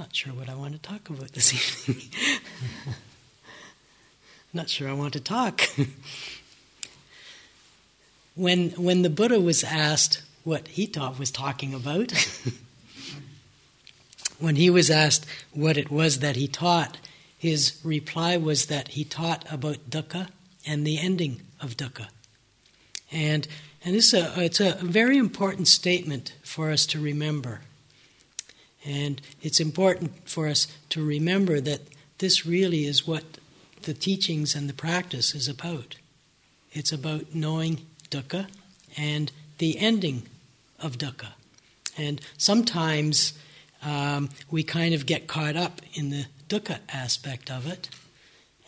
Not sure what I want to talk about this evening. Not sure I want to talk. when, when the Buddha was asked what he taught was talking about, when he was asked what it was that he taught, his reply was that he taught about dukkha and the ending of dukkha. And, and this is a, it's a very important statement for us to remember. And it's important for us to remember that this really is what the teachings and the practice is about. It's about knowing dukkha and the ending of dukkha. And sometimes um, we kind of get caught up in the dukkha aspect of it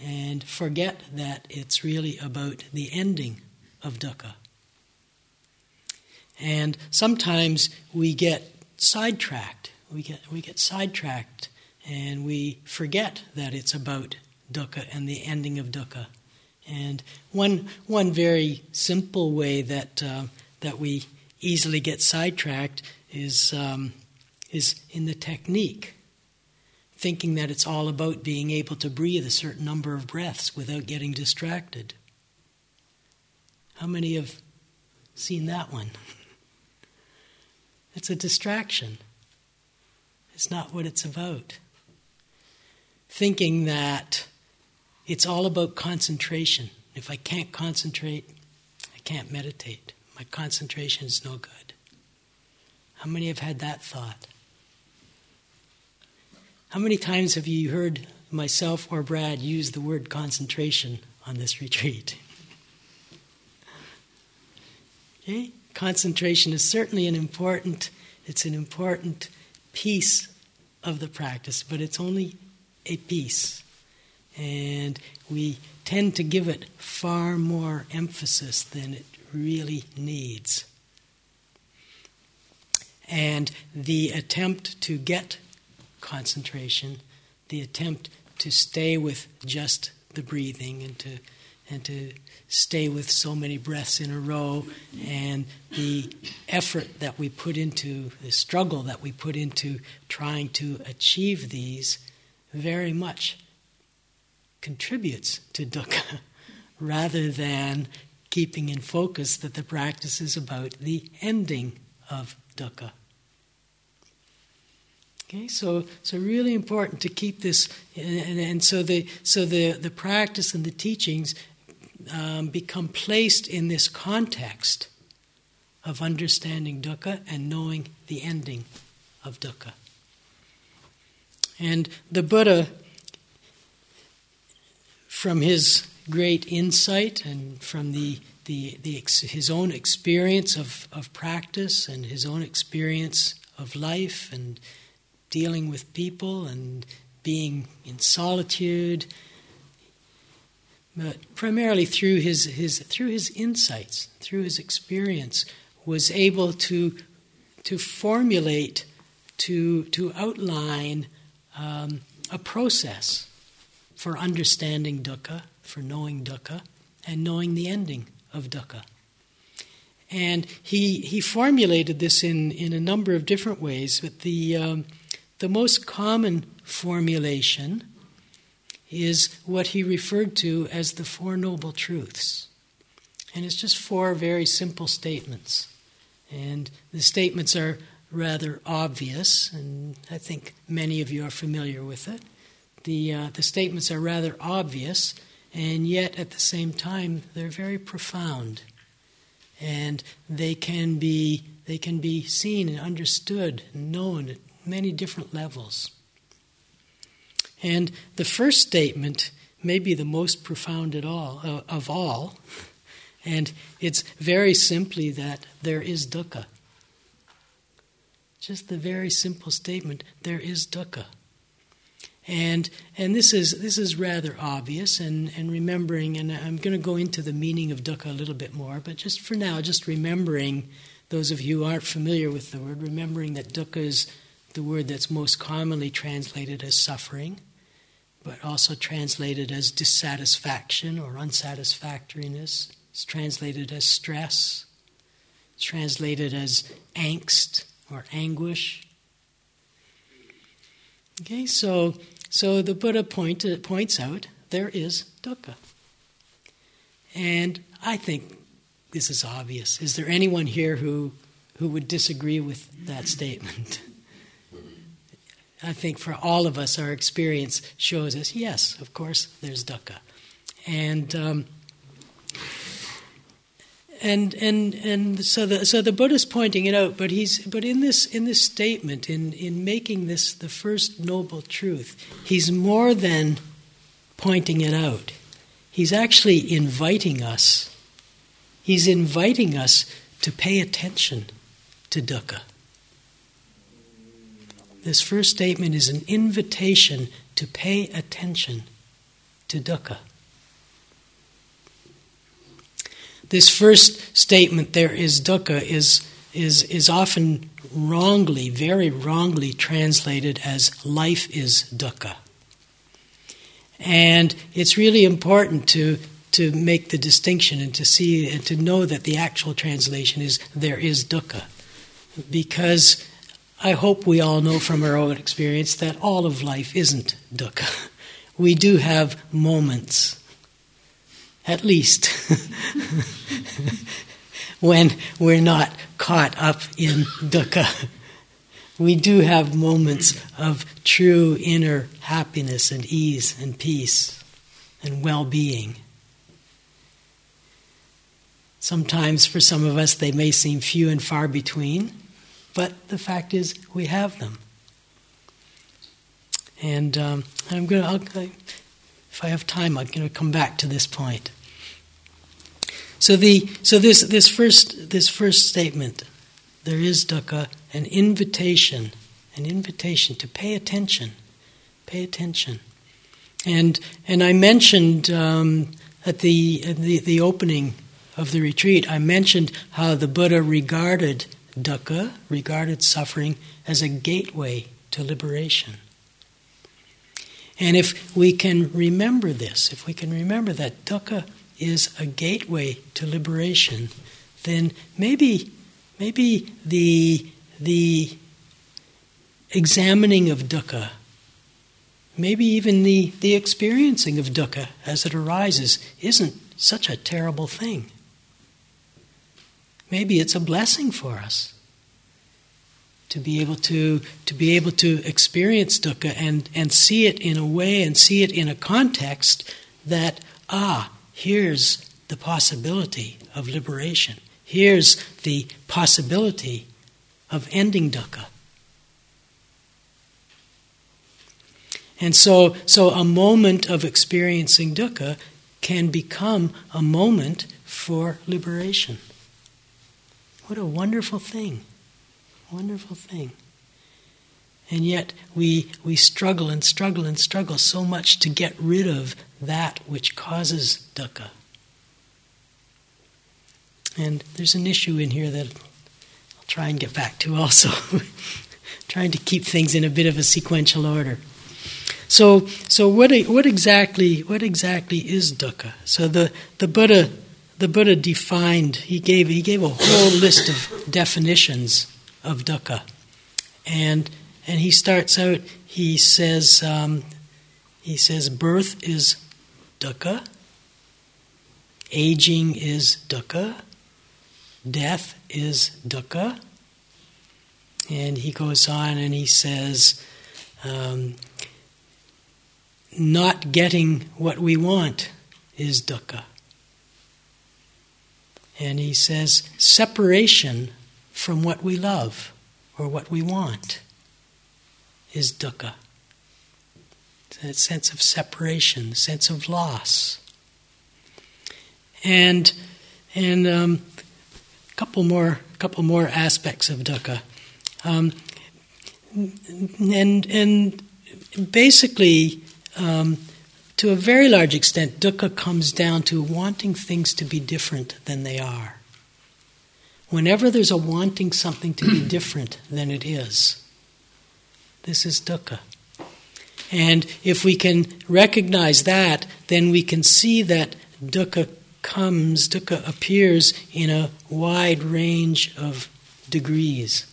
and forget that it's really about the ending of dukkha. And sometimes we get sidetracked we get we get sidetracked and we forget that it's about dukkha and the ending of dukkha. And one one very simple way that uh, that we easily get sidetracked is um, is in the technique, thinking that it's all about being able to breathe a certain number of breaths without getting distracted. How many have seen that one? It's a distraction. It's not what it's about. Thinking that it's all about concentration. If I can't concentrate, I can't meditate. My concentration is no good. How many have had that thought? How many times have you heard myself or Brad use the word concentration on this retreat? okay? Concentration is certainly an important it's an important piece of the practice, but it's only a piece. And we tend to give it far more emphasis than it really needs. And the attempt to get concentration, the attempt to stay with just the breathing and to and to stay with so many breaths in a row and the effort that we put into the struggle that we put into trying to achieve these very much contributes to dukkha rather than keeping in focus that the practice is about the ending of dukkha. Okay, so so really important to keep this, and, and so the so the the practice and the teachings um, become placed in this context of understanding dukkha and knowing the ending of dukkha. And the Buddha, from his great insight and from the, the, the his own experience of, of practice and his own experience of life and dealing with people and being in solitude but primarily through his, his, through his insights, through his experience, was able to, to formulate, to, to outline um, a process for understanding dukkha, for knowing dukkha, and knowing the ending of dukkha. And he, he formulated this in, in a number of different ways, but the, um, the most common formulation is what he referred to as the Four Noble Truths. And it's just four very simple statements. And the statements are rather obvious, and I think many of you are familiar with it. The, uh, the statements are rather obvious, and yet at the same time, they're very profound. And they can be, they can be seen and understood and known at many different levels. And the first statement may be the most profound at all, uh, of all, and it's very simply that there is dukkha. Just the very simple statement, there is dukkha. And and this is this is rather obvious and, and remembering and I'm going to go into the meaning of dukkha a little bit more, but just for now, just remembering those of you who aren't familiar with the word, remembering that dukkha is the word that's most commonly translated as suffering but also translated as dissatisfaction or unsatisfactoriness. It's translated as stress. It's translated as angst or anguish. Okay, so so the Buddha point, uh, points out there is dukkha. And I think this is obvious. Is there anyone here who who would disagree with that statement? I think for all of us, our experience shows us yes, of course, there's dukkha, and um, and and and so the so the Buddha's pointing it out, but he's but in this in this statement, in in making this the first noble truth, he's more than pointing it out. He's actually inviting us. He's inviting us to pay attention to dukkha. This first statement is an invitation to pay attention to dukkha. This first statement, there is dukkha, is, is, is often wrongly, very wrongly translated as life is dukkha. And it's really important to, to make the distinction and to see and to know that the actual translation is there is dukkha. Because I hope we all know from our own experience that all of life isn't dukkha. We do have moments, at least, when we're not caught up in dukkha. We do have moments of true inner happiness and ease and peace and well being. Sometimes, for some of us, they may seem few and far between. But the fact is, we have them. And um, I'm going to, if I have time, I'm going to come back to this point. So the so this this first this first statement, there is dukkha, an invitation, an invitation to pay attention, pay attention, and and I mentioned um, at the, the the opening of the retreat, I mentioned how the Buddha regarded dukkha, regarded suffering as a gateway to liberation. And if we can remember this, if we can remember that dukkha is a gateway to liberation, then maybe maybe the the examining of dukkha, maybe even the, the experiencing of dukkha as it arises, isn't such a terrible thing. Maybe it's a blessing for us to be able to to be able to experience dukkha and and see it in a way and see it in a context that ah here's the possibility of liberation. Here's the possibility of ending dukkha. And so so a moment of experiencing dukkha can become a moment for liberation what a wonderful thing. Wonderful thing. And yet we, we struggle and struggle and struggle so much to get rid of that which causes dukkha. And there's an issue in here that I'll try and get back to also. Trying to keep things in a bit of a sequential order. So, so what, what exactly what exactly is dukkha? So the, the Buddha the Buddha defined, he gave, he gave a whole list of definitions of dukkha. And, and he starts out, he says, um, he says, birth is dukkha, aging is dukkha, death is dukkha. And he goes on and he says, um, not getting what we want is dukkha. And he says, separation from what we love or what we want is dukkha. That sense of separation, sense of loss. And and um, a couple more couple more aspects of dukkha. Um, and and basically um, to a very large extent, dukkha comes down to wanting things to be different than they are. Whenever there's a wanting something to be different than it is, this is dukkha. And if we can recognize that, then we can see that dukkha comes, dukkha appears in a wide range of degrees.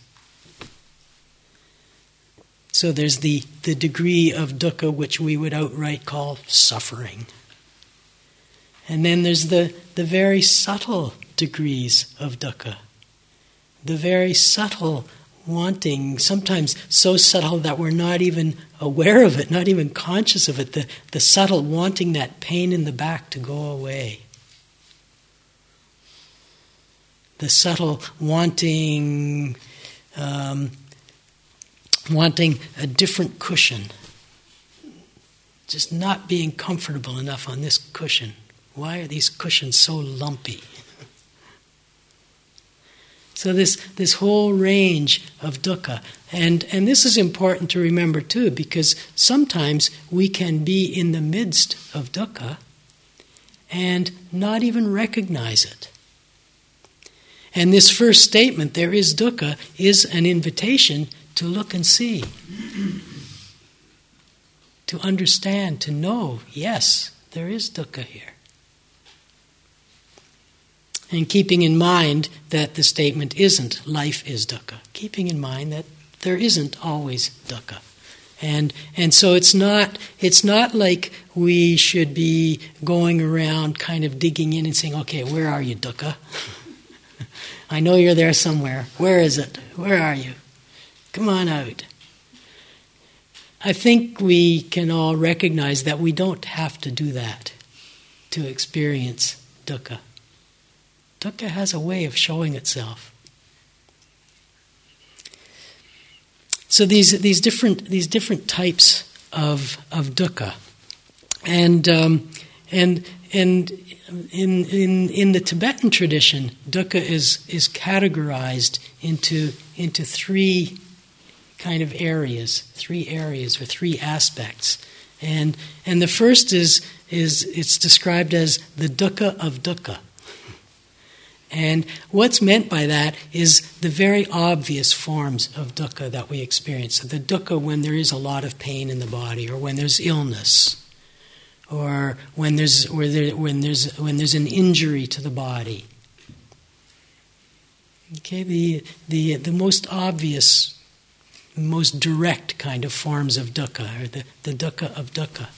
So there's the, the degree of dukkha which we would outright call suffering. And then there's the, the very subtle degrees of dukkha. The very subtle wanting, sometimes so subtle that we're not even aware of it, not even conscious of it, the, the subtle wanting that pain in the back to go away. The subtle wanting, um, wanting a different cushion, just not being comfortable enough on this cushion. Why are these cushions so lumpy? So this this whole range of dukkha, and and this is important to remember too, because sometimes we can be in the midst of dukkha and not even recognize it. And this first statement, there is dukkha, is an invitation to look and see, to understand, to know, yes, there is dukkha here and keeping in mind that the statement isn't life is dukkha, keeping in mind that there isn't always dukkha. And, and so it's not, it's not like we should be going around kind of digging in and saying, okay, where are you, dukkha? I know you're there somewhere. Where is it? Where are you? Come on out. I think we can all recognize that we don't have to do that to experience dukkha. Dukkha has a way of showing itself. So these these different these different types of of dukkha, and um, and and in in in the Tibetan tradition, dukkha is is categorized into into three kind of areas, three areas or three aspects, and and the first is is it's described as the dukkha of dukkha. And what's meant by that is the very obvious forms of dukkha that we experience. the dukkha when there is a lot of pain in the body, or when there's illness, or when there's, there, when there's, when there's an injury to the body. Okay, the, the, the most obvious, most direct kind of forms of dukkha, or the, the dukkha of dukkha.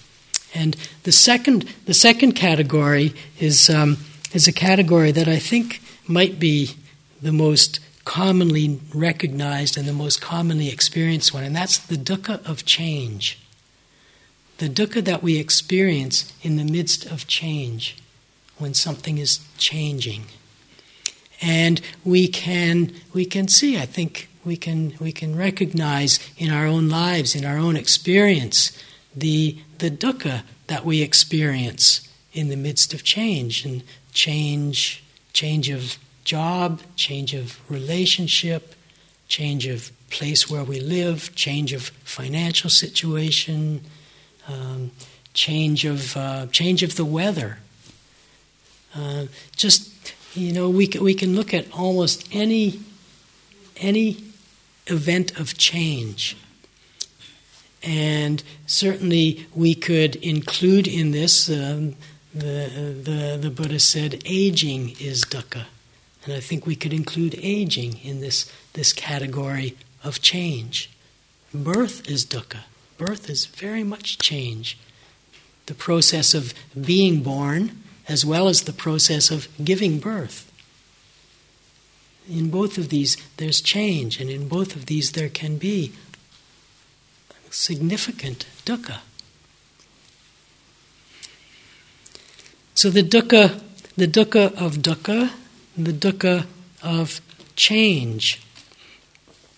And the second, the second category is, um, is a category that I think might be the most commonly recognized and the most commonly experienced one, and that's the dukkha of change. The dukkha that we experience in the midst of change, when something is changing. And we can, we can see, I think we can, we can recognize in our own lives, in our own experience, the, the dukkha that we experience in the midst of change. And change change of job, change of relationship, change of place where we live, change of financial situation, um, change of uh, change of the weather. Uh, just you know, we can, we can look at almost any any event of change, and certainly we could include in this. Um, the, the, the Buddha said aging is dukkha. And I think we could include aging in this, this category of change. Birth is dukkha. Birth is very much change. The process of being born, as well as the process of giving birth. In both of these, there's change, and in both of these, there can be significant dukkha. So the dukkha, the dukkha of dukkha, the dukkha of change.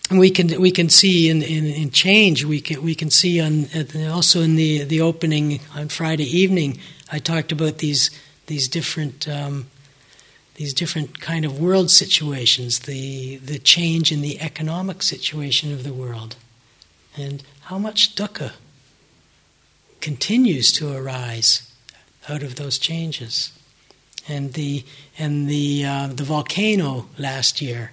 And we can we can see in, in, in, change we can we can see on also in the the opening on Friday evening I talked about these these different um, these different kind of world situations the the change in the economic situation of the world and how much dukkha continues to arise out of those changes. And the and the uh, the volcano last year,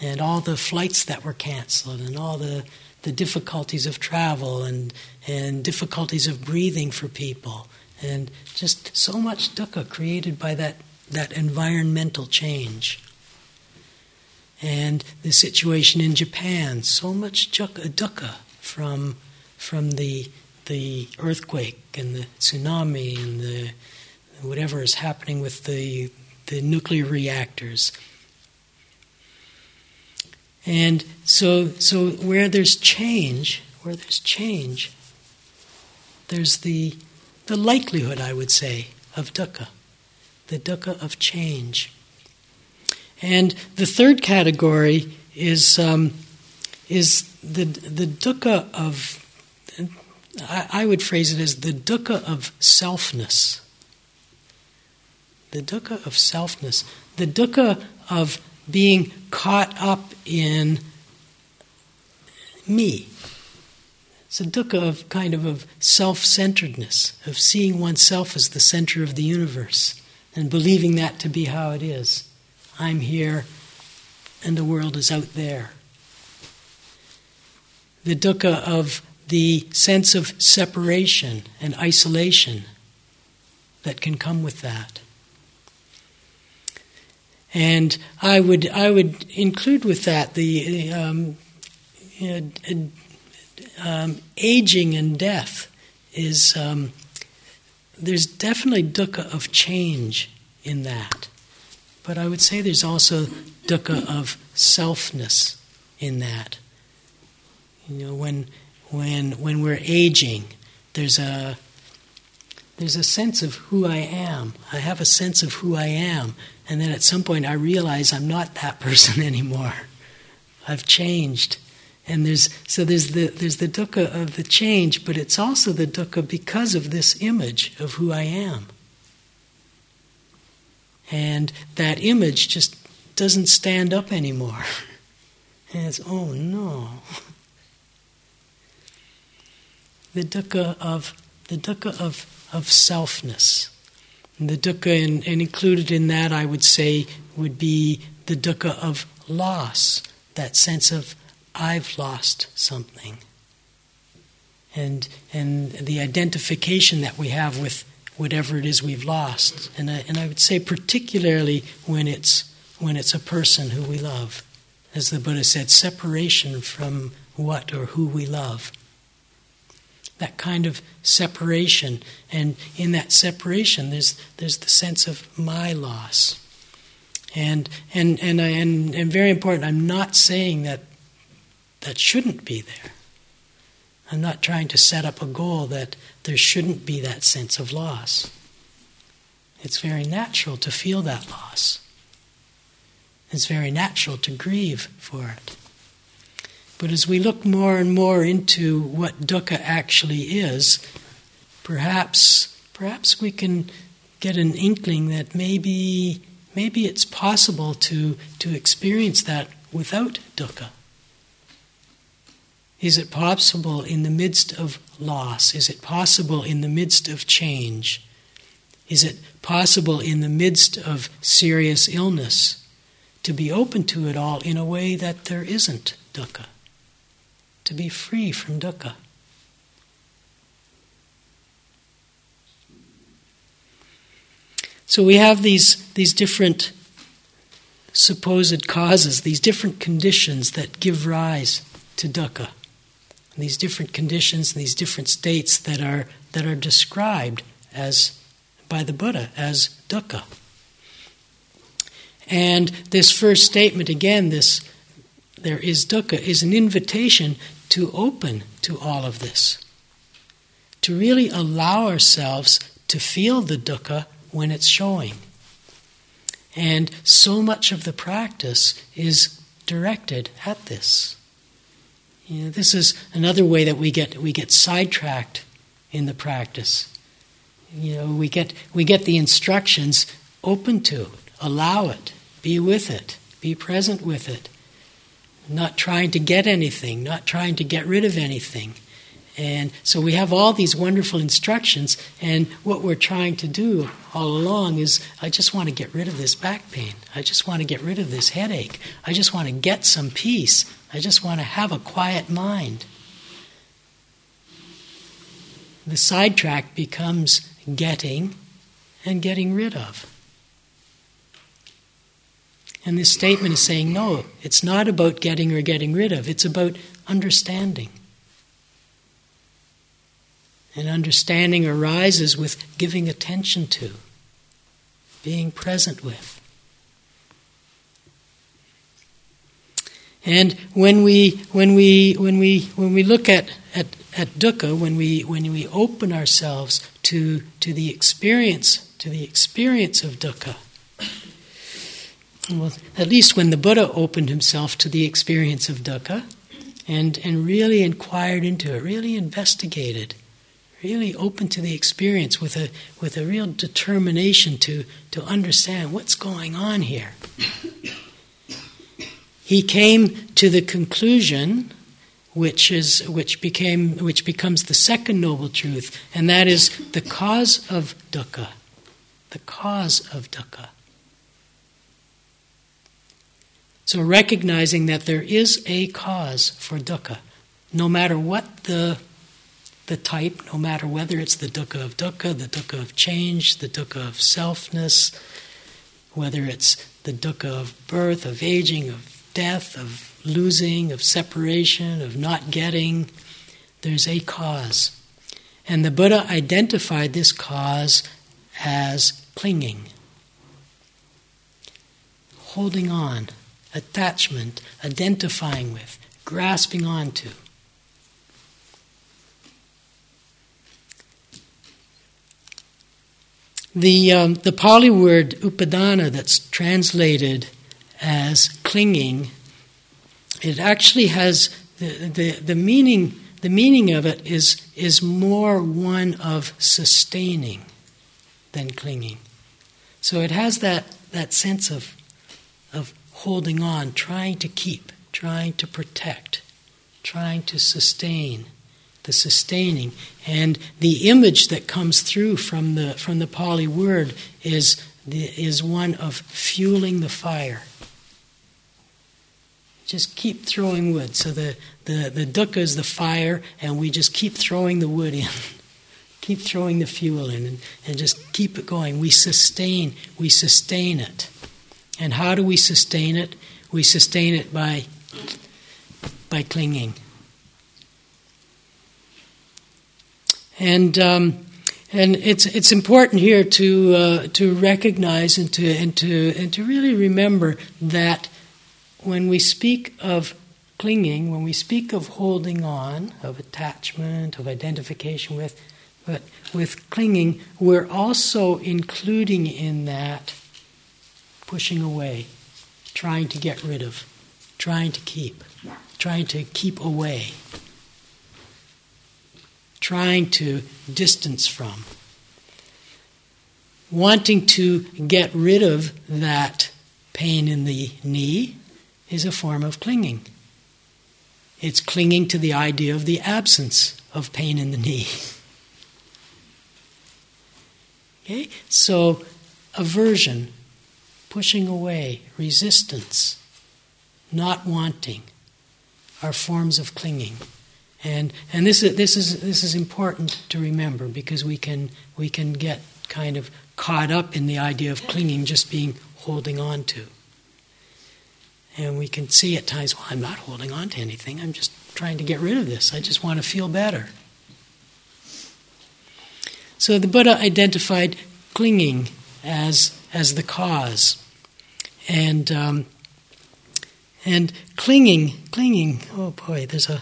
and all the flights that were canceled, and all the the difficulties of travel and and difficulties of breathing for people, and just so much dukkha created by that that environmental change. And the situation in Japan, so much dukkha from, from the, the earthquake and the tsunami and the whatever is happening with the, the nuclear reactors. And so, so where there's change, where there's change, there's the, the likelihood, I would say, of dukkha, the dukkha of change. And the third category is, um, is the, the dukkha of, I, I would phrase it as the dukkha of selfness. The dukkha of selfness. The dukkha of being caught up in me. It's a dukkha of kind of of self-centeredness, of seeing oneself as the center of the universe and believing that to be how it is. I'm here and the world is out there. The dukkha of the sense of separation and isolation that can come with that. And I would I would include with that the um, uh, um, aging and death is um, there's definitely dukkha of change in that, but I would say there's also dukkha of selfness in that. You know, when when when we're aging, there's a there's a sense of who I am. I have a sense of who I am and then at some point, I realize I'm not that person anymore. I've changed. And there's so there's the there's the dukkha of the change, but it's also the dukkha because of this image of who I am. And that image just doesn't stand up anymore. And it's oh no. The dukkha of the dukkha of, of selfness. And the dukkha, and, and included in that, I would say, would be the dukkha of loss, that sense of I've lost something. And, and the identification that we have with whatever it is we've lost. And I, and I would say, particularly when it's, when it's a person who we love. As the Buddha said, separation from what or who we love that kind of separation. And in that separation, there's, there's the sense of my loss. And, and, and, and, and very important, I'm not saying that that shouldn't be there. I'm not trying to set up a goal that there shouldn't be that sense of loss. It's very natural to feel that loss. It's very natural to grieve for it. But as we look more and more into what dukkha actually is, perhaps perhaps we can get an inkling that maybe maybe it's possible to, to experience that without dukkha. Is it possible in the midst of loss? Is it possible in the midst of change? Is it possible in the midst of serious illness to be open to it all in a way that there isn't dukkha? to be free from dukkha. So we have these, these different supposed causes, these different conditions that give rise to dukkha. And these different conditions, these different states that are, that are described as by the Buddha as dukkha. And this first statement, again, this there is dukkha, is an invitation to open to all of this, to really allow ourselves to feel the dukkha when it's showing. And so much of the practice is directed at this. You know, this is another way that we get we get sidetracked in the practice. You know, we get we get the instructions open to it, allow it, be with it, be present with it, not trying to get anything, not trying to get rid of anything. And so we have all these wonderful instructions, and what we're trying to do all along is I just want to get rid of this back pain. I just want to get rid of this headache. I just want to get some peace. I just want to have a quiet mind. The sidetrack becomes getting and getting rid of. And this statement is saying, no, it's not about getting or getting rid of, it's about understanding. And understanding arises with giving attention to, being present with. And when we when we when we when we look at, at, at dukkha, when we when we open ourselves to to the experience to the experience of dukkha, well, at least when the Buddha opened himself to the experience of dukkha and, and really inquired into it, really investigated, really open to the experience with a, with a real determination to, to understand what's going on here. He came to the conclusion which is which became which becomes the second noble truth, and that is the cause of dukkha. The cause of dukkha. So, recognizing that there is a cause for dukkha, no matter what the, the type, no matter whether it's the dukkha of dukkha, the dukkha of change, the dukkha of selfness, whether it's the dukkha of birth, of aging, of death, of losing, of separation, of not getting, there's a cause. And the Buddha identified this cause as clinging, holding on attachment, identifying with, grasping onto. The, um, the Pali word upadana that's translated as clinging, it actually has the, the, the meaning the meaning of it is, is more one of sustaining than clinging. So it has that, that sense of, of holding on, trying to keep, trying to protect, trying to sustain, the sustaining. And the image that comes through from the, from the Pali word is, the, is one of fueling the fire. Just keep throwing wood. So the, the, the dukkha is the fire, and we just keep throwing the wood in. keep throwing the fuel in and, and just keep it going. We sustain, we sustain it. And how do we sustain it? We sustain it by, by clinging. And, um, and it's, it's important here to, uh, to recognize and to, and, to, and to really remember that when we speak of clinging, when we speak of holding on, of attachment, of identification with, but with clinging, we're also including in that pushing away, trying to get rid of, trying to keep, trying to keep away, trying to distance from. Wanting to get rid of that pain in the knee is a form of clinging. It's clinging to the idea of the absence of pain in the knee. Okay? So, aversion, pushing away, resistance, not wanting are forms of clinging. And, and this, is, this, is, this is important to remember because we can, we can get kind of caught up in the idea of clinging just being holding on to. And we can see at times, well, I'm not holding on to anything. I'm just trying to get rid of this. I just want to feel better. So the Buddha identified clinging as, as the cause and um, and clinging, clinging. Oh boy, there's a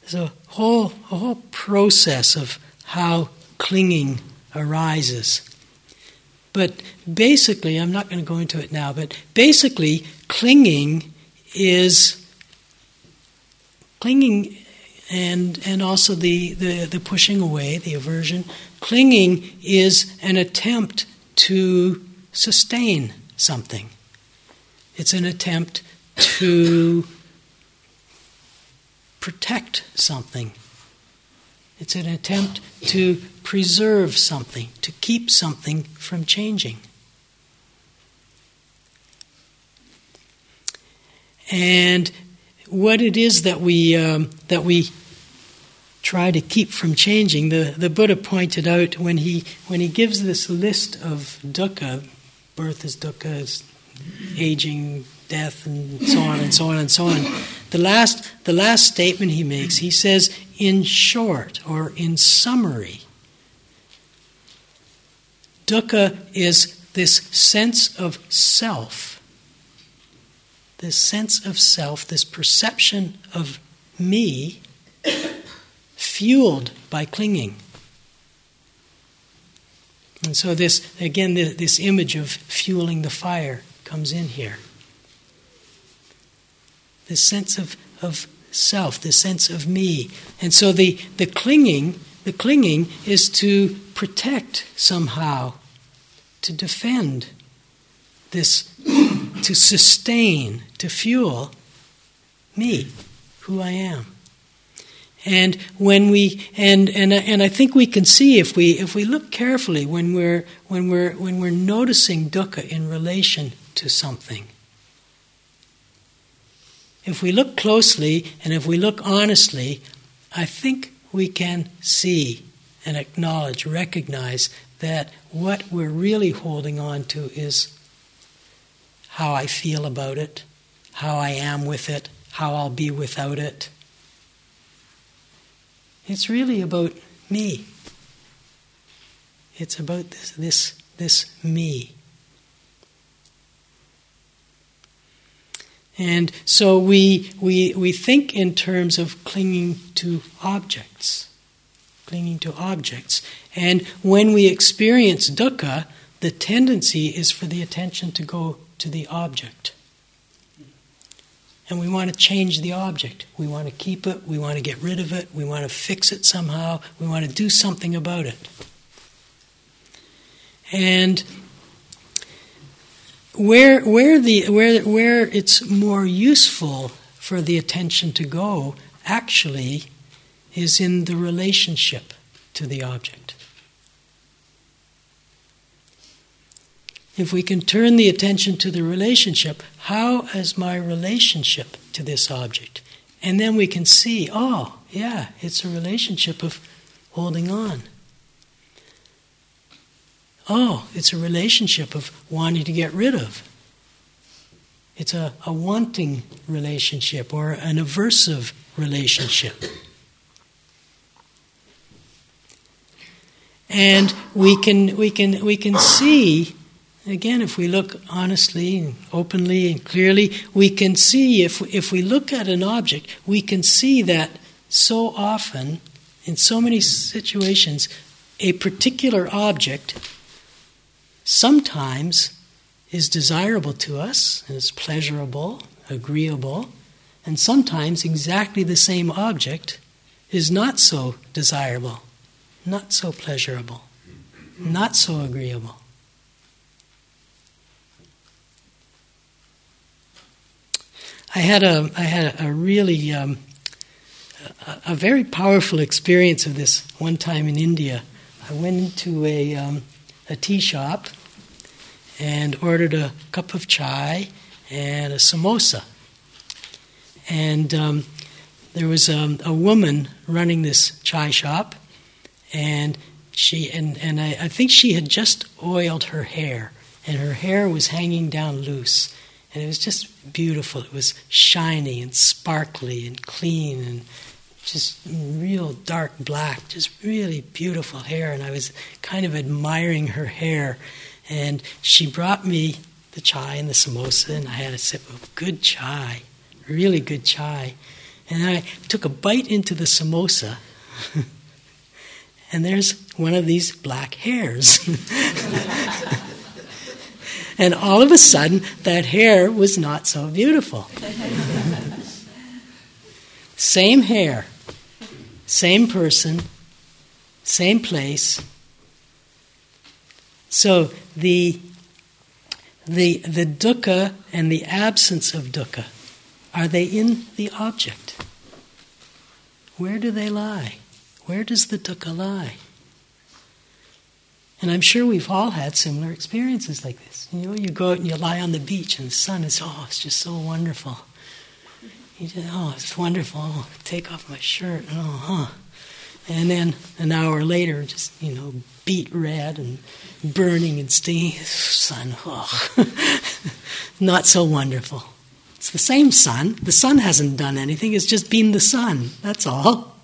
there's a whole a whole process of how clinging arises. But basically, I'm not going to go into it now. But basically, clinging is clinging, and and also the the, the pushing away, the aversion. Clinging is an attempt to sustain something. It's an attempt to protect something. It's an attempt to preserve something, to keep something from changing. And what it is that we um, that we try to keep from changing, the, the Buddha pointed out when he when he gives this list of dukkha, birth is dukkha, aging, death, and so on and so on and so on. The last, the last statement he makes, he says, in short or in summary, dukkha is this sense of self, this sense of self, this perception of me, fueled by clinging. And so, this again, this image of fueling the fire comes in here. This sense of, of self, this sense of me. And so, the, the clinging, the clinging is to protect somehow, to defend this, to sustain, to fuel me, who I am. And when we and and and I think we can see if we if we look carefully when we're when we're when we're noticing dukkha in relation to something. If we look closely and if we look honestly, I think we can see and acknowledge, recognize that what we're really holding on to is how I feel about it, how I am with it, how I'll be without it it's really about me. It's about this, this, this me. And so we, we, we think in terms of clinging to objects, clinging to objects. And when we experience dukkha, the tendency is for the attention to go to the object and we want to change the object. We want to keep it, we want to get rid of it, we want to fix it somehow, we want to do something about it. And where, where, the, where, where it's more useful for the attention to go actually is in the relationship to the object. if we can turn the attention to the relationship, how is my relationship to this object? And then we can see, oh, yeah, it's a relationship of holding on. Oh, it's a relationship of wanting to get rid of. It's a, a wanting relationship or an aversive relationship. And we can, we can, we can see Again, if we look honestly and openly and clearly, we can see, if, if we look at an object, we can see that so often, in so many situations, a particular object sometimes is desirable to us is pleasurable, agreeable, and sometimes exactly the same object is not so desirable, not so pleasurable, not so agreeable. I had a I had a really um, a, a, very powerful experience of this one time in India. I went into a um, a tea shop and ordered a cup of chai and a samosa, and um, there was um, a woman running this chai shop, and she and and I, I think she had just oiled her hair, and her hair was hanging down loose and it was just beautiful. It was shiny and sparkly and clean and just real dark black, just really beautiful hair. And I was kind of admiring her hair. And she brought me the chai and the samosa, and I had a sip of good chai, really good chai. And I took a bite into the samosa, and there's one of these black hairs. And all of a sudden, that hair was not so beautiful. same hair, same person, same place. So the, the, the dukkha and the absence of dukkha, are they in the object? Where do they lie? Where does the dukkha lie? And I'm sure we've all had similar experiences like this. You know, you go out and you lie on the beach and the sun is, oh, it's just so wonderful. You just, oh, it's wonderful. Oh, take off my shirt. Oh, huh. And then an hour later, just, you know, red and burning and stinging. Sun, oh, not so wonderful. It's the same sun. The sun hasn't done anything, it's just been the sun. That's all.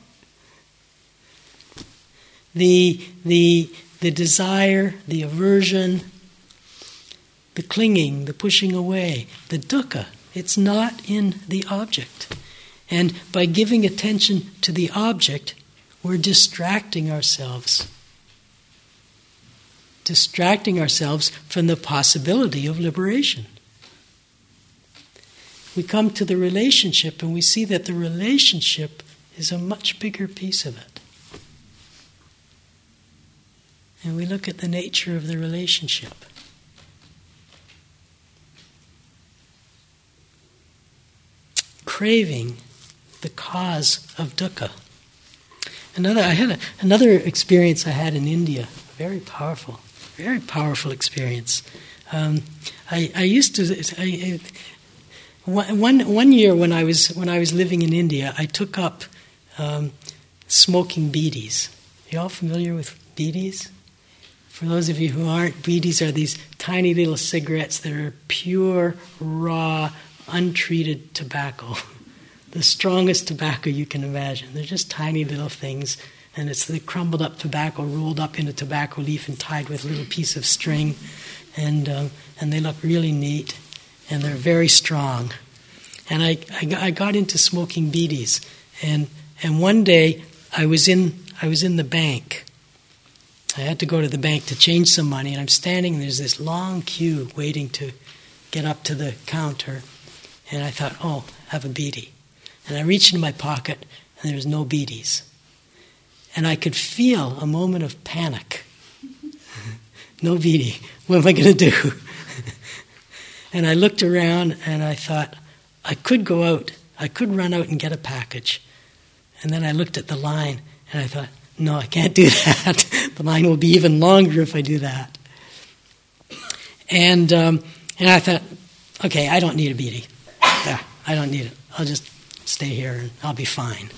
The, the, the desire, the aversion, the clinging, the pushing away, the dukkha. It's not in the object. And by giving attention to the object, we're distracting ourselves. Distracting ourselves from the possibility of liberation. We come to the relationship and we see that the relationship is a much bigger piece of it. And we look at the nature of the relationship. Craving the cause of dukkha. Another, I had a, another experience I had in India, very powerful, very powerful experience. Um, I, I, used to, I, one, one year when I was when I was living in India, I took up um, smoking bidis. You all familiar with bidis? For those of you who aren't, bidis are these tiny little cigarettes that are pure, raw, untreated tobacco. the strongest tobacco you can imagine. They're just tiny little things, and it's the crumbled up tobacco rolled up in a tobacco leaf and tied with a little piece of string, and um, and they look really neat, and they're very strong. And I, I, I got into smoking bidis, and and one day I was in I was in the bank. I had to go to the bank to change some money, and I'm standing, and there's this long queue waiting to get up to the counter. And I thought, oh, have a bidi. And I reached into my pocket, and there was no bidis. And I could feel a moment of panic. no bidi. What am I going to do? and I looked around, and I thought, I could go out. I could run out and get a package. And then I looked at the line, and I thought, no, I can't do that. the line will be even longer if I do that. And um, and I thought, okay, I don't need a bidi. Yeah, I don't need it. I'll just stay here and I'll be fine.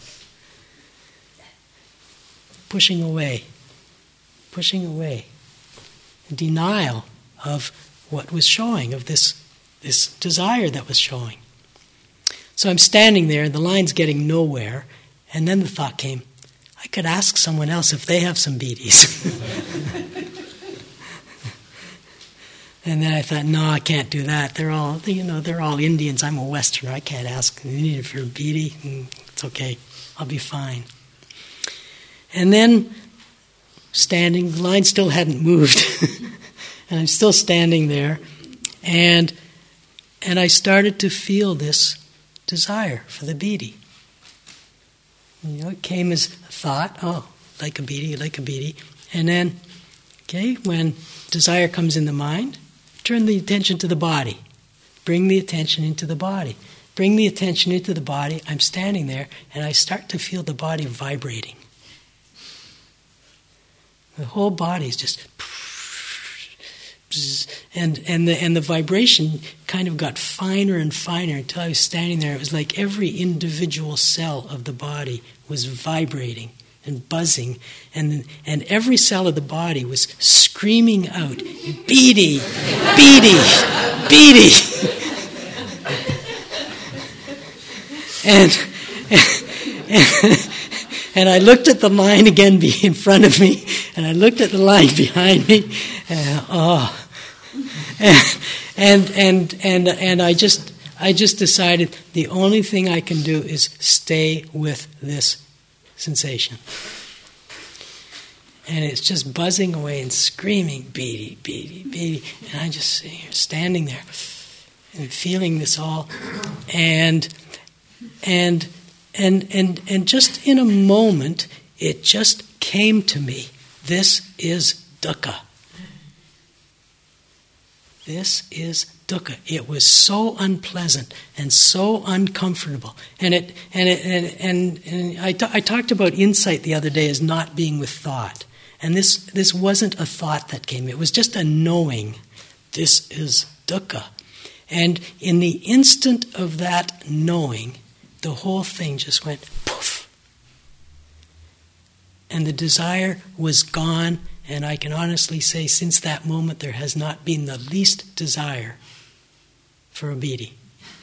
Pushing away, pushing away, denial of what was showing, of this, this desire that was showing. So I'm standing there, and the line's getting nowhere, and then the thought came, I could ask someone else if they have some bidis. And then I thought, no, I can't do that. They're all, you know, they're all Indians. I'm a Westerner. I can't ask an Indian for a bidi. Mm, it's okay. I'll be fine. And then, standing, the line still hadn't moved, and I'm still standing there, and and I started to feel this desire for the bidi. You know, it came as a thought, oh, like a bidi, like a bidi, and then, okay, when desire comes in the mind, Turn the attention to the body. Bring the attention into the body. Bring the attention into the body. I'm standing there and I start to feel the body vibrating. The whole body is just and and the and the vibration kind of got finer and finer until I was standing there. It was like every individual cell of the body was vibrating and buzzing, and, and every cell of the body was screaming out, Bidi, Bidi, Bidi. and, and, and I looked at the line again in front of me, and I looked at the line behind me, and, oh, and, and, and, and I just, I just decided the only thing I can do is stay with this sensation. And it's just buzzing away and screaming, bidi, bidi, bidi. And I just sitting here, standing there and feeling this all. And, and, and, and, and just in a moment, it just came to me this is dukkha. This is dukkha. It was so unpleasant and so uncomfortable. And it and it, and and, and I, t- I talked about insight the other day as not being with thought. And this this wasn't a thought that came. It was just a knowing. This is dukkha. And in the instant of that knowing, the whole thing just went poof. And the desire was gone, and I can honestly say since that moment there has not been the least desire for a bidi.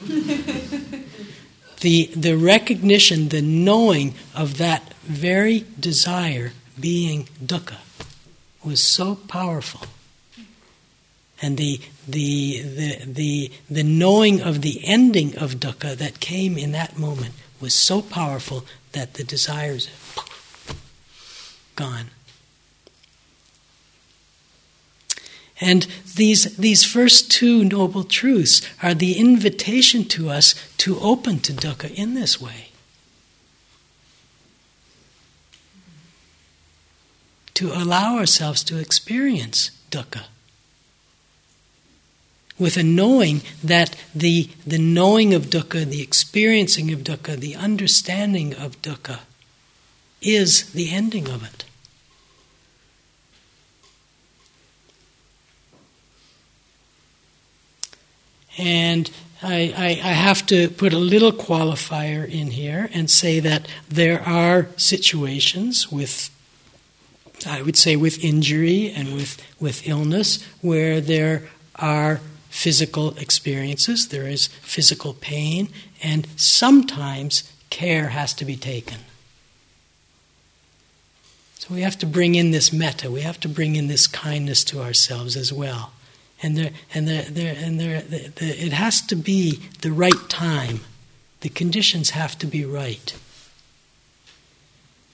the, the recognition, the knowing of that very desire being dukkha was so powerful. And the, the, the, the, the knowing of the ending of dukkha that came in that moment was so powerful that the desires gone. And these, these first two noble truths are the invitation to us to open to dukkha in this way. To allow ourselves to experience dukkha. With a knowing that the, the knowing of dukkha, the experiencing of dukkha, the understanding of dukkha is the ending of it. And I, I, I, have to put a little qualifier in here and say that there are situations with, I would say, with injury and with, with illness where there are physical experiences, there is physical pain, and sometimes care has to be taken. So we have to bring in this metta, we have to bring in this kindness to ourselves as well and there and there, there and there, the, the, it has to be the right time. The conditions have to be right.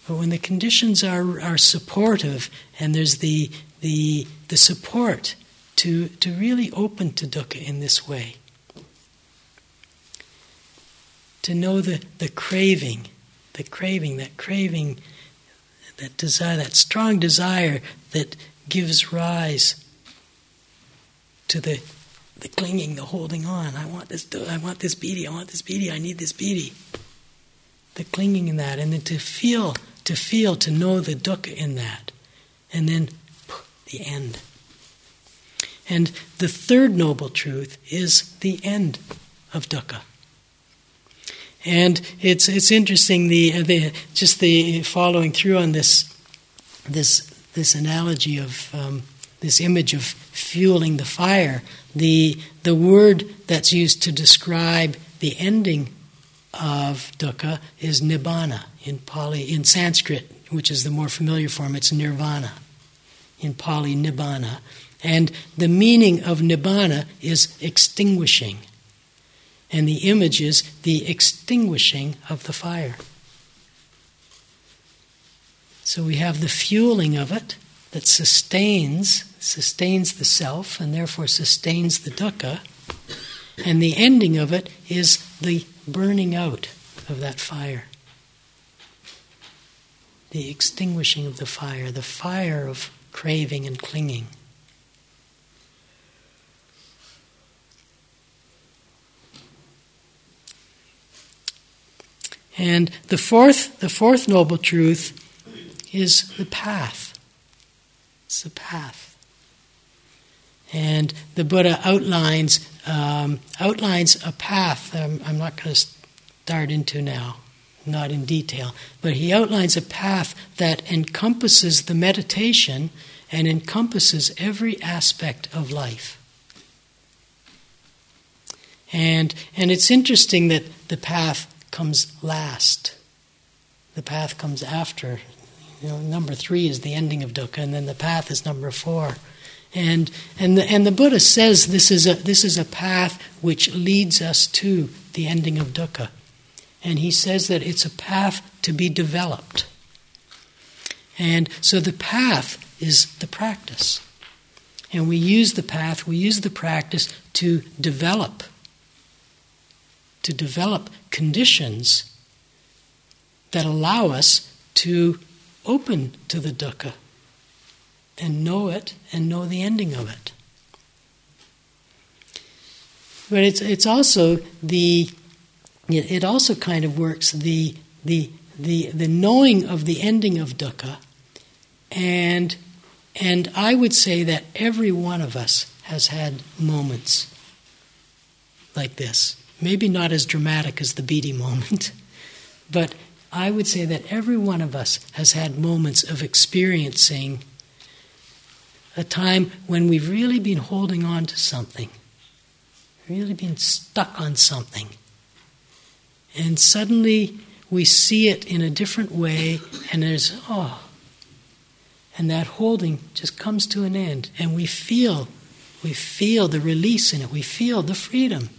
But when the conditions are, are supportive and there's the, the, the support to, to really open to dukkha in this way, to know the, the craving, the craving, that craving, that desire, that strong desire that gives rise to the the clinging, the holding on. I want this. I want this bidi. I want this bidi. I need this bidi. The clinging in that, and then to feel, to feel, to know the dukkha in that, and then the end. And the third noble truth is the end of dukkha. And it's it's interesting the, the just the following through on this this this analogy of um, this image of fueling the fire. The, the word that's used to describe the ending of dukkha is nibbana in Pali, in Sanskrit, which is the more familiar form, it's nirvana. In Pali, nibbana. And the meaning of nibbana is extinguishing. And the image is the extinguishing of the fire. So we have the fueling of it that sustains sustains the self and therefore sustains the dukkha. And the ending of it is the burning out of that fire. The extinguishing of the fire, the fire of craving and clinging. And the fourth, the fourth noble truth is the path. It's the path. And the Buddha outlines um, outlines a path. Um, I'm not going to start into now, not in detail, but he outlines a path that encompasses the meditation and encompasses every aspect of life. And and it's interesting that the path comes last. The path comes after. You know, number three is the ending of dukkha, and then the path is number four. And, and, the, and the Buddha says this is, a, this is a path which leads us to the ending of dukkha. And he says that it's a path to be developed. And so the path is the practice. And we use the path, we use the practice to develop, to develop conditions that allow us to open to the dukkha and know it and know the ending of it. But it's it's also the it also kind of works the the the the knowing of the ending of dukkha and and I would say that every one of us has had moments like this. Maybe not as dramatic as the bidi moment, but I would say that every one of us has had moments of experiencing a time when we've really been holding on to something, really been stuck on something. And suddenly we see it in a different way, and there's, oh, and that holding just comes to an end, and we feel, we feel the release in it. We feel the freedom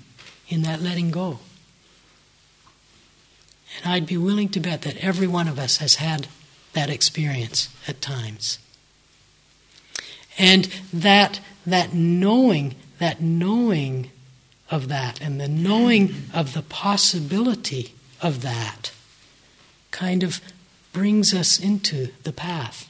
in that letting go. And I'd be willing to bet that every one of us has had that experience at times. And that that knowing, that knowing of that, and the knowing of the possibility of that, kind of brings us into the path.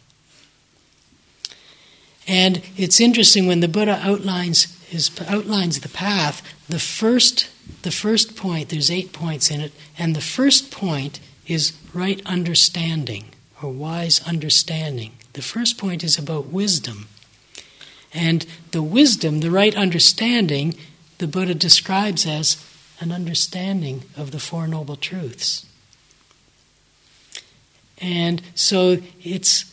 And it's interesting when the Buddha outlines his outlines the path. The first the first point there's eight points in it, and the first point is right understanding or wise understanding. The first point is about wisdom. And the wisdom, the right understanding, the Buddha describes as an understanding of the Four Noble Truths. And so it's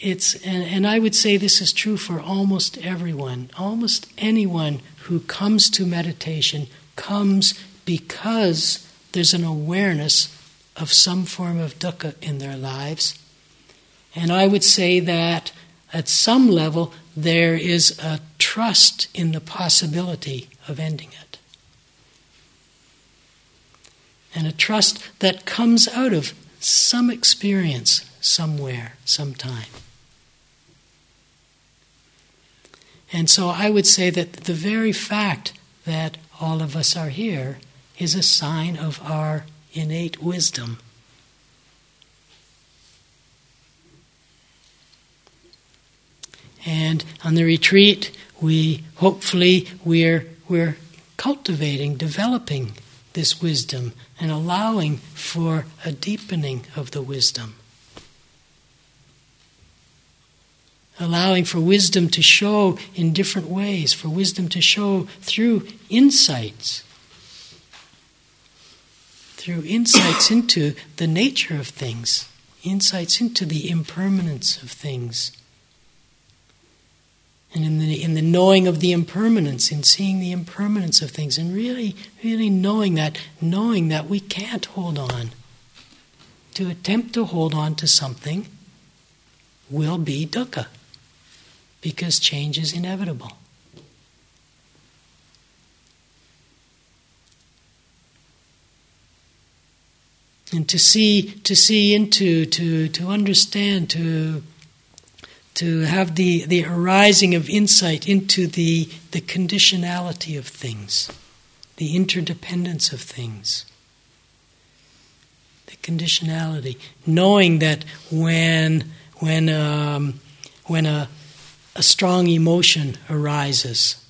it's and, and, I would say this is true for almost everyone. Almost anyone who comes to meditation comes because there's an awareness of some form of dukkha in their lives. And I would say that at some level there is a trust in the possibility of ending it. And a trust that comes out of some experience somewhere, sometime. And so I would say that the very fact that all of us are here is a sign of our innate wisdom. And on the retreat, we hopefully we're we're cultivating, developing this wisdom and allowing for a deepening of the wisdom. Allowing for wisdom to show in different ways, for wisdom to show through insights. Through insights into the nature of things, insights into the impermanence of things and in the, in the knowing of the impermanence, in seeing the impermanence of things, and really, really knowing that, knowing that we can't hold on. To attempt to hold on to something will be dukkha, because change is inevitable. And to see, to see into, to, to understand, to to have the, the arising of insight into the, the conditionality of things, the interdependence of things. The conditionality. Knowing that when, when, um, when a, a strong emotion arises,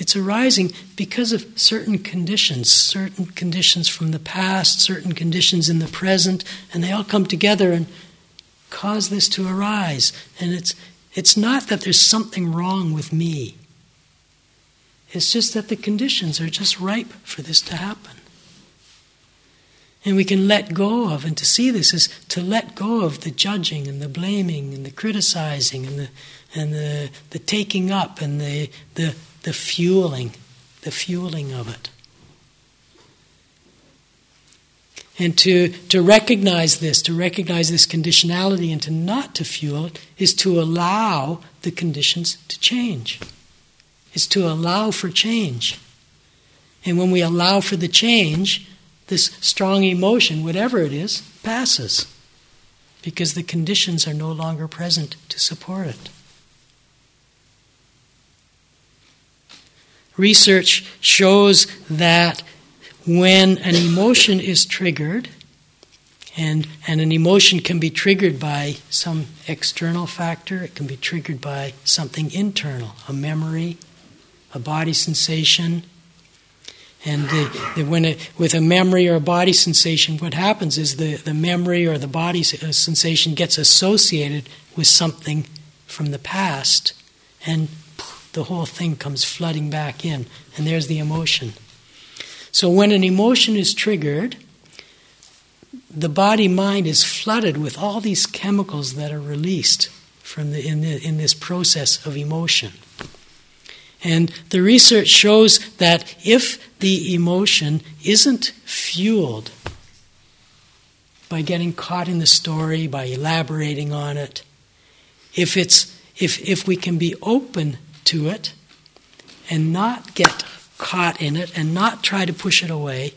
it's arising because of certain conditions, certain conditions from the past, certain conditions in the present, and they all come together and cause this to arise. And it's, it's not that there's something wrong with me, it's just that the conditions are just ripe for this to happen. And we can let go of, and to see this is to let go of the judging and the blaming and the criticizing and the, and the, the taking up and the, the, the fueling, the fueling of it. And to, to recognize this, to recognize this conditionality and to not to fuel it, is to allow the conditions to change. Is to allow for change. And when we allow for the change, this strong emotion, whatever it is, passes. Because the conditions are no longer present to support it. Research shows that when an emotion is triggered, and, and an emotion can be triggered by some external factor, it can be triggered by something internal, a memory, a body sensation. And when it, with a memory or a body sensation, what happens is the, the memory or the body uh, sensation gets associated with something from the past, and the whole thing comes flooding back in, and there's the emotion. So when an emotion is triggered, the body mind is flooded with all these chemicals that are released from the, in, the, in this process of emotion. And the research shows that if the emotion isn't fueled by getting caught in the story, by elaborating on it. If it's if if we can be open to it and not get caught in it and not try to push it away,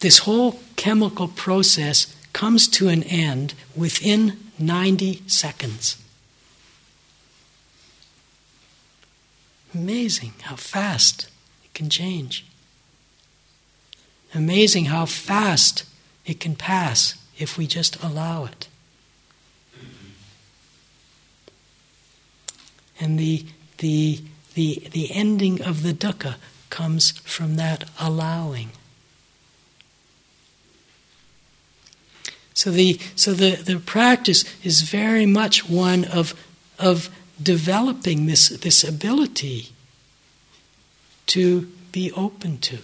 this whole chemical process comes to an end within 90 seconds. Amazing how fast it can change. Amazing how fast it can pass if we just allow it. And the, the, the, the ending of the dukkha comes from that allowing. So the so the, the practice is very much one of of developing this this ability to be open to,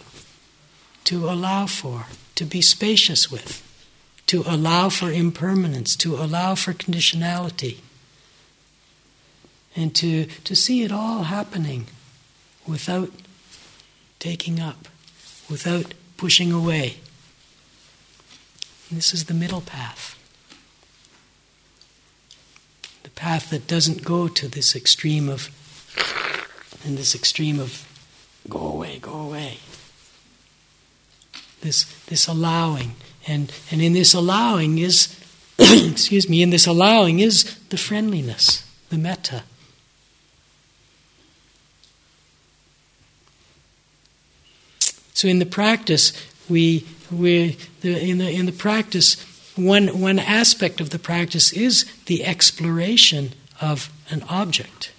to allow for, to be spacious with, to allow for impermanence, to allow for conditionality, and to, to see it all happening without taking up, without pushing away. This is the middle path. The path that doesn't go to this extreme of, and this extreme of, go away, go away. This, this allowing. And, and in this allowing is, excuse me, in this allowing is the friendliness, the metta. So in the practice, we we the, in the in the practice one one aspect of the practice is the exploration of an object.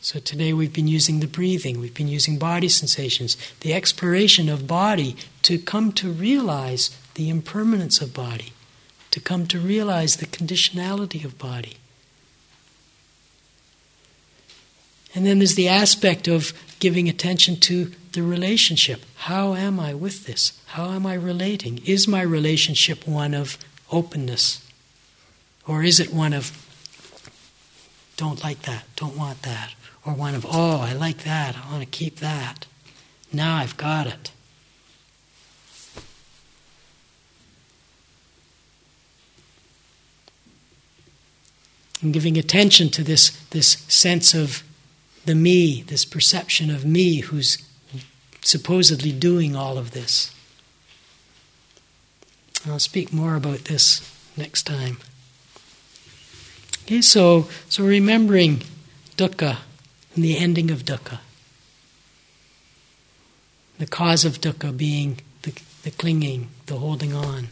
So today we've been using the breathing, we've been using body sensations, the exploration of body to come to realize the impermanence of body, to come to realize the conditionality of body. And then there's the aspect of giving attention to the relationship. How am I with this? How am I relating? Is my relationship one of openness? Or is it one of, don't like that, don't want that? Or one of, oh, I like that, I want to keep that. Now I've got it. And giving attention to this, this sense of the me, this perception of me who's supposedly doing all of this. I'll speak more about this next time. Okay, so so remembering dukkha and the ending of dukkha. The cause of dukkha being the, the clinging, the holding on.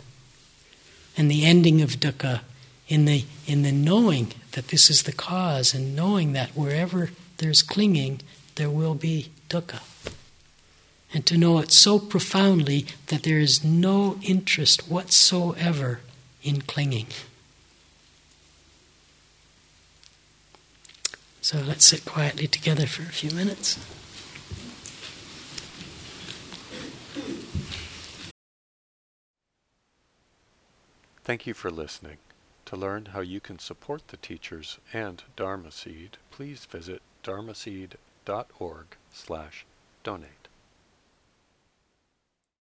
And the ending of dukkha in the in the knowing that this is the cause and knowing that wherever there's clinging, there will be dukkha and to know it so profoundly that there is no interest whatsoever in clinging. So let's sit quietly together for a few minutes. Thank you for listening. To learn how you can support the teachers and Dharma Seed, please visit dharma dharmaseed.org slash donate.